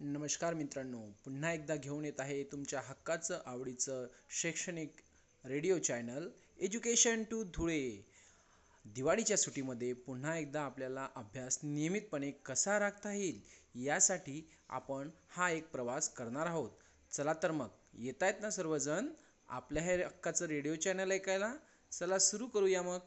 नमस्कार मित्रांनो पुन्हा एकदा घेऊन येत आहे तुमच्या हक्काचं आवडीचं शैक्षणिक radio channel education to Dhule. दिवाळीच्या सुट्टीमध्ये पुन्हा एकदा आपल्याला अभ्यास नियमितपणे कसा राखता येईल यासाठी आपण हा एक प्रवास करणार आहोत. चला तर मग येत आहेत ना सर्वजण? आपल्या हे हक्काचं रेडिओ चॅनल ऐकायला? चला सुरू करूया मग.